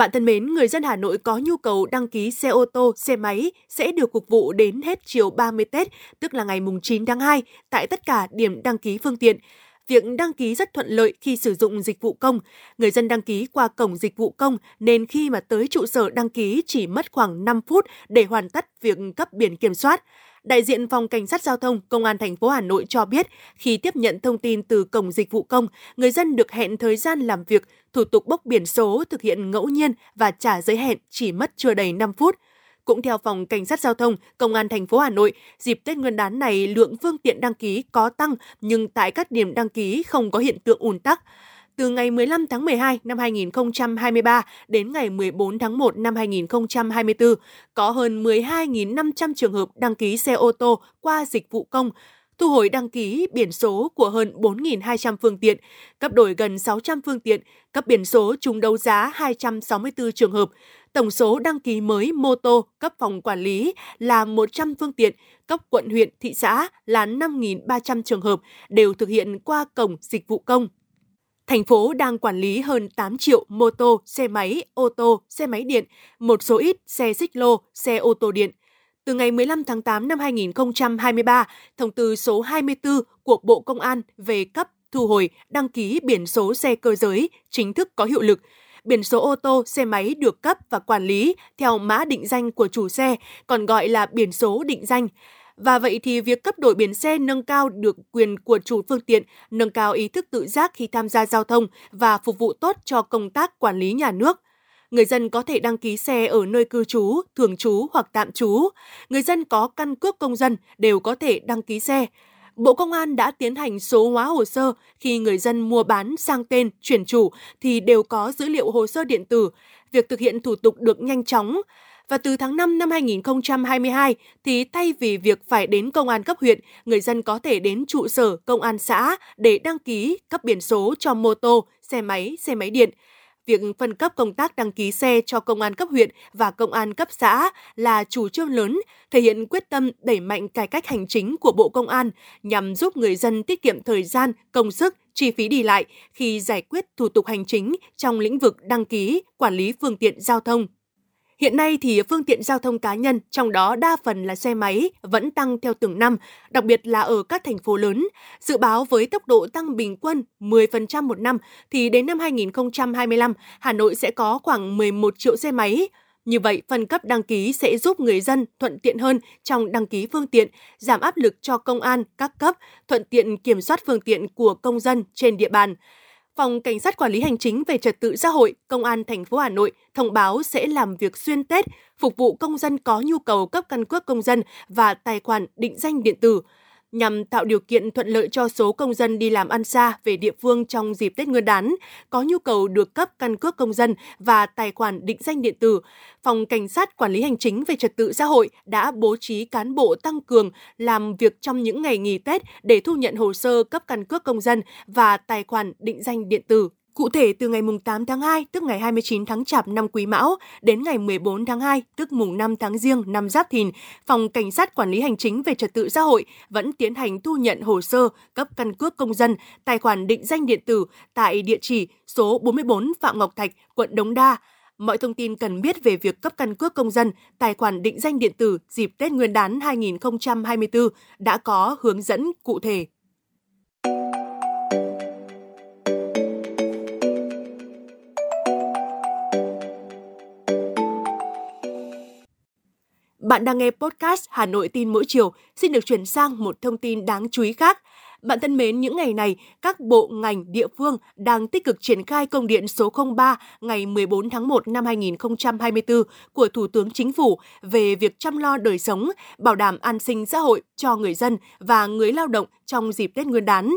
Bạn thân mến, người dân Hà Nội có nhu cầu đăng ký xe ô tô, xe máy sẽ được phục vụ đến hết chiều 30 Tết, tức là ngày mùng 9 tháng 2, tại tất cả điểm đăng ký phương tiện. Việc đăng ký rất thuận lợi khi sử dụng dịch vụ công. Người dân đăng ký qua cổng dịch vụ công nên khi mà tới trụ sở đăng ký chỉ mất khoảng 5 phút để hoàn tất việc cấp biển kiểm soát. Đại diện Phòng Cảnh sát Giao thông Công an thành phố Hà Nội cho biết, khi tiếp nhận thông tin từ cổng dịch vụ công, người dân được hẹn thời gian làm việc, thủ tục bốc biển số thực hiện ngẫu nhiên và trả giới hẹn chỉ mất chưa đầy 5 phút. Cũng theo Phòng Cảnh sát Giao thông, Công an thành phố Hà Nội, dịp Tết Nguyên đán này lượng phương tiện đăng ký có tăng nhưng tại các điểm đăng ký không có hiện tượng ùn tắc. Từ ngày 15 tháng 12 năm 2023 đến ngày 14 tháng 1 năm 2024, có hơn 12.500 trường hợp đăng ký xe ô tô qua dịch vụ công, thu hồi đăng ký biển số của hơn 4.200 phương tiện, cấp đổi gần 600 phương tiện, cấp biển số trúng đấu giá 264 trường hợp. Tổng số đăng ký mới mô tô cấp phòng quản lý là 100 phương tiện, cấp quận huyện, thị xã là 5.300 trường hợp đều thực hiện qua cổng dịch vụ công. Thành phố đang quản lý hơn 8 triệu mô tô, xe máy, ô tô, xe máy điện, một số ít xe xích lô, xe ô tô điện. Từ ngày 15 tháng 8 năm 2023, thông tư số 24 của Bộ Công an về cấp thu hồi đăng ký biển số xe cơ giới chính thức có hiệu lực. Biển số ô tô, xe máy được cấp và quản lý theo mã định danh của chủ xe, còn gọi là biển số định danh. Và vậy thì việc cấp đổi biển xe nâng cao được quyền của chủ phương tiện, nâng cao ý thức tự giác khi tham gia giao thông và phục vụ tốt cho công tác quản lý nhà nước. Người dân có thể đăng ký xe ở nơi cư trú, thường trú hoặc tạm trú. Người dân có căn cước công dân đều có thể đăng ký xe. Bộ Công an đã tiến hành số hóa hồ sơ khi người dân mua bán sang tên, chuyển chủ thì đều có dữ liệu hồ sơ điện tử. Việc thực hiện thủ tục được nhanh chóng. Và từ tháng 5 năm 2022 thì thay vì việc phải đến công an cấp huyện, người dân có thể đến trụ sở công an xã để đăng ký cấp biển số cho mô tô, xe máy, xe máy điện việc phân cấp công tác đăng ký xe cho công an cấp huyện và công an cấp xã là chủ trương lớn, thể hiện quyết tâm đẩy mạnh cải cách hành chính của Bộ Công an nhằm giúp người dân tiết kiệm thời gian, công sức, chi phí đi lại khi giải quyết thủ tục hành chính trong lĩnh vực đăng ký, quản lý phương tiện giao thông. Hiện nay thì phương tiện giao thông cá nhân, trong đó đa phần là xe máy, vẫn tăng theo từng năm, đặc biệt là ở các thành phố lớn. Dự báo với tốc độ tăng bình quân 10% một năm, thì đến năm 2025, Hà Nội sẽ có khoảng 11 triệu xe máy. Như vậy, phân cấp đăng ký sẽ giúp người dân thuận tiện hơn trong đăng ký phương tiện, giảm áp lực cho công an, các cấp, thuận tiện kiểm soát phương tiện của công dân trên địa bàn. Phòng Cảnh sát Quản lý Hành chính về Trật tự xã hội, Công an thành phố Hà Nội thông báo sẽ làm việc xuyên Tết, phục vụ công dân có nhu cầu cấp căn cước công dân và tài khoản định danh điện tử nhằm tạo điều kiện thuận lợi cho số công dân đi làm ăn xa về địa phương trong dịp Tết Nguyên đán, có nhu cầu được cấp căn cước công dân và tài khoản định danh điện tử. Phòng Cảnh sát Quản lý Hành chính về Trật tự xã hội đã bố trí cán bộ tăng cường làm việc trong những ngày nghỉ Tết để thu nhận hồ sơ cấp căn cước công dân và tài khoản định danh điện tử. Cụ thể từ ngày 8 tháng 2 tức ngày 29 tháng Chạp năm Quý Mão đến ngày 14 tháng 2 tức mùng 5 tháng Giêng năm Giáp Thìn, Phòng Cảnh sát Quản lý Hành chính về Trật tự xã hội vẫn tiến hành thu nhận hồ sơ cấp căn cước công dân, tài khoản định danh điện tử tại địa chỉ số 44 Phạm Ngọc Thạch, quận Đống Đa. Mọi thông tin cần biết về việc cấp căn cước công dân, tài khoản định danh điện tử dịp Tết Nguyên đán 2024 đã có hướng dẫn cụ thể. Bạn đang nghe podcast Hà Nội tin mỗi chiều. Xin được chuyển sang một thông tin đáng chú ý khác. Bạn thân mến, những ngày này, các bộ ngành địa phương đang tích cực triển khai công điện số 03 ngày 14 tháng 1 năm 2024 của Thủ tướng Chính phủ về việc chăm lo đời sống, bảo đảm an sinh xã hội cho người dân và người lao động trong dịp Tết Nguyên đán.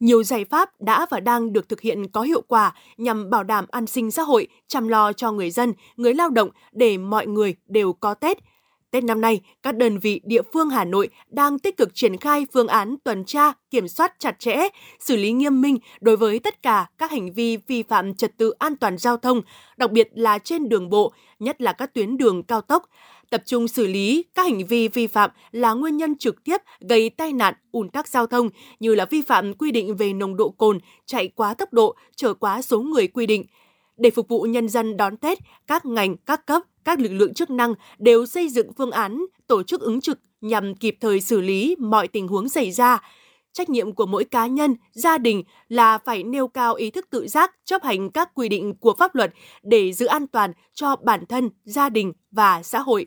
Nhiều giải pháp đã và đang được thực hiện có hiệu quả nhằm bảo đảm an sinh xã hội, chăm lo cho người dân, người lao động để mọi người đều có Tết – Tết năm nay, các đơn vị địa phương Hà Nội đang tích cực triển khai phương án tuần tra, kiểm soát chặt chẽ, xử lý nghiêm minh đối với tất cả các hành vi vi phạm trật tự an toàn giao thông, đặc biệt là trên đường bộ, nhất là các tuyến đường cao tốc, tập trung xử lý các hành vi vi phạm là nguyên nhân trực tiếp gây tai nạn, ùn tắc giao thông như là vi phạm quy định về nồng độ cồn, chạy quá tốc độ, trở quá số người quy định. Để phục vụ nhân dân đón Tết, các ngành, các cấp, các lực lượng chức năng đều xây dựng phương án tổ chức ứng trực nhằm kịp thời xử lý mọi tình huống xảy ra. Trách nhiệm của mỗi cá nhân, gia đình là phải nêu cao ý thức tự giác chấp hành các quy định của pháp luật để giữ an toàn cho bản thân, gia đình và xã hội.